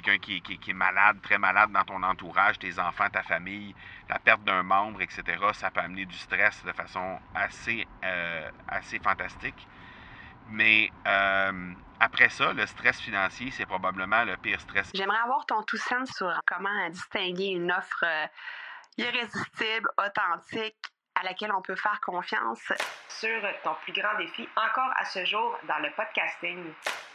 quelqu'un qui, est malade, très malade dans ton entourage, tes enfants, ta famille, la perte d'un membre, etc., ça peut amener du stress de façon assez, euh, assez fantastique. Mais euh, après ça, le stress financier, c'est probablement le pire stress. J'aimerais avoir ton tout sens sur comment distinguer une offre euh, irrésistible, authentique, à laquelle on peut faire confiance. Sur ton plus grand défi encore à ce jour dans le podcasting.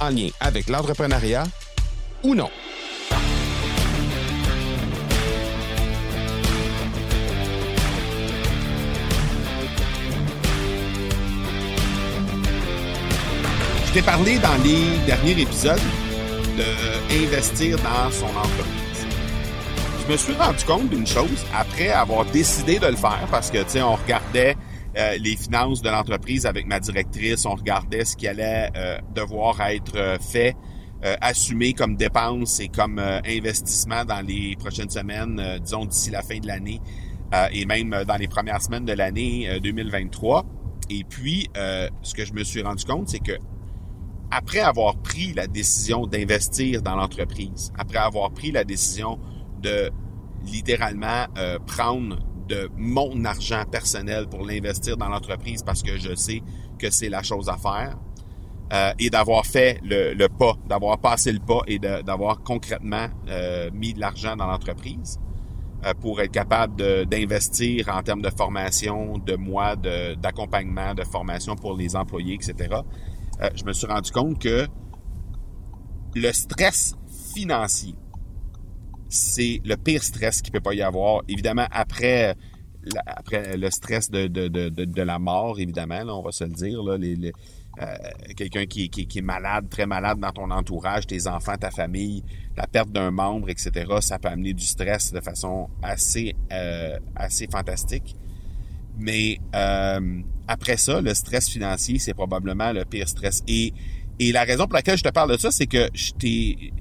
en lien avec l'entrepreneuriat ou non. Je t'ai parlé dans les derniers épisodes d'investir dans son entreprise. Je me suis rendu compte d'une chose après avoir décidé de le faire parce que, tu sais, on regardait euh, les finances de l'entreprise avec ma directrice. On regardait ce qui allait euh, devoir être euh, fait, assumé comme dépense et comme investissement dans les prochaines semaines, disons d'ici la fin de l'année et même dans les premières semaines de l'année 2023. Et puis, ce que je me suis rendu compte, c'est que après avoir pris la décision d'investir dans l'entreprise, après avoir pris la décision de littéralement prendre de mon argent personnel pour l'investir dans l'entreprise parce que je sais que c'est la chose à faire. Euh, et d'avoir fait le, pas, d'avoir passé le pas et d'avoir concrètement euh, mis de l'argent dans l'entreprise euh, pour être capable d'investir en termes de formation, de mois d'accompagnement, de, formation pour les employés, etc. je me suis rendu compte que le stress financier c'est le pire stress qu'il peut pas y avoir. Évidemment, après, après le stress de, de, de, de la mort, évidemment, on va se le dire, là, euh, quelqu'un qui, qui, qui, est malade, très malade dans ton entourage, tes enfants, ta famille, la perte d'un membre, etc., ça peut amener du stress de façon assez, euh, assez fantastique. Mais euh, après ça, le stress financier, c'est probablement le pire stress. Et, et la raison pour laquelle je te parle de ça, c'est que je t'ai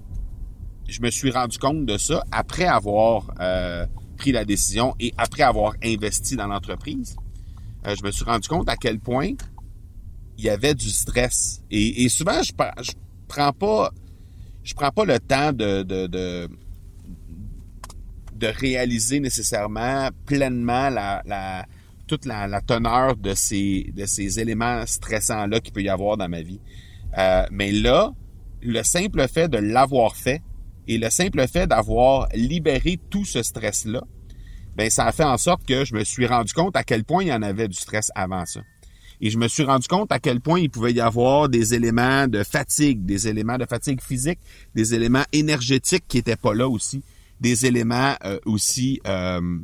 je me suis rendu compte de ça après avoir euh, pris la décision et après avoir investi dans l'entreprise. Euh, je me suis rendu compte à quel point il y avait du stress. Et, souvent, je, je prends pas je prends pas le temps de, de, de, de réaliser nécessairement pleinement la, la toute la, la, teneur de ces, de ces éléments stressants-là qu'il peut y avoir dans ma vie. Euh, mais là, le simple fait de l'avoir fait, et le simple fait d'avoir libéré tout ce stress-là, ben ça a fait en sorte que je me suis rendu compte à quel point il y en avait du stress avant ça. Et je me suis rendu compte à quel point il pouvait y avoir des éléments de fatigue, des éléments de fatigue physique, des éléments énergétiques qui étaient pas là aussi, des éléments euh, aussi euh,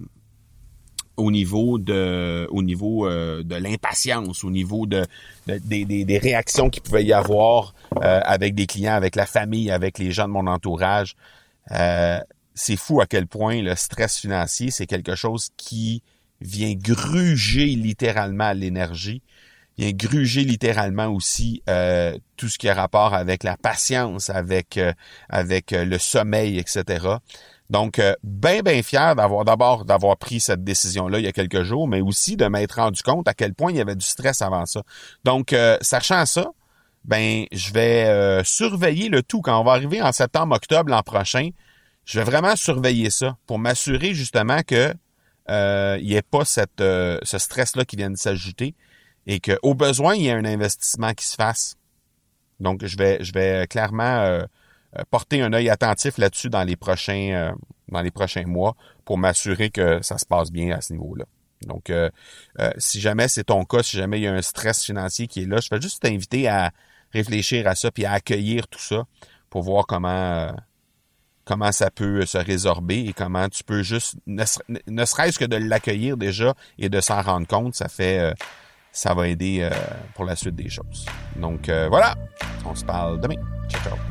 au niveau de au niveau euh, de l'impatience, au niveau de, des, des, réactions qu'il pouvait y avoir euh, avec des clients, avec la famille, avec les gens de mon entourage. Euh, c'est fou à quel point le stress financier, c'est quelque chose qui vient gruger littéralement l'énergie, vient gruger littéralement aussi tout ce qui a rapport avec la patience, avec avec le sommeil, etc. Donc, euh, bien, bien fier d'avoir d'abord d'avoir pris cette décision-là il y a quelques jours, mais aussi de m'être rendu compte à quel point il y avait du stress avant ça. Donc, euh, sachant ça, ben, je vais euh, surveiller le tout quand on va arriver en septembre, octobre l'an prochain. Je vais vraiment surveiller ça pour m'assurer justement que il n'y ait pas cette, ce stress-là qui vient de s'ajouter et qu'au besoin, il y ait un investissement qui se fasse. Donc, je vais, je vais clairement euh, porter un œil attentif là-dessus dans les prochains euh, dans les prochains mois pour m'assurer que ça se passe bien à ce niveau-là. Donc, euh, si jamais c'est ton cas, si jamais il y a un stress financier qui est là, je vais juste t'inviter à réfléchir à ça puis à accueillir tout ça pour voir comment comment ça peut se résorber et comment tu peux juste ne, serait-ce que de l'accueillir déjà et de s'en rendre compte, ça fait ça va aider pour la suite des choses. Donc voilà, on se parle demain. Ciao ciao.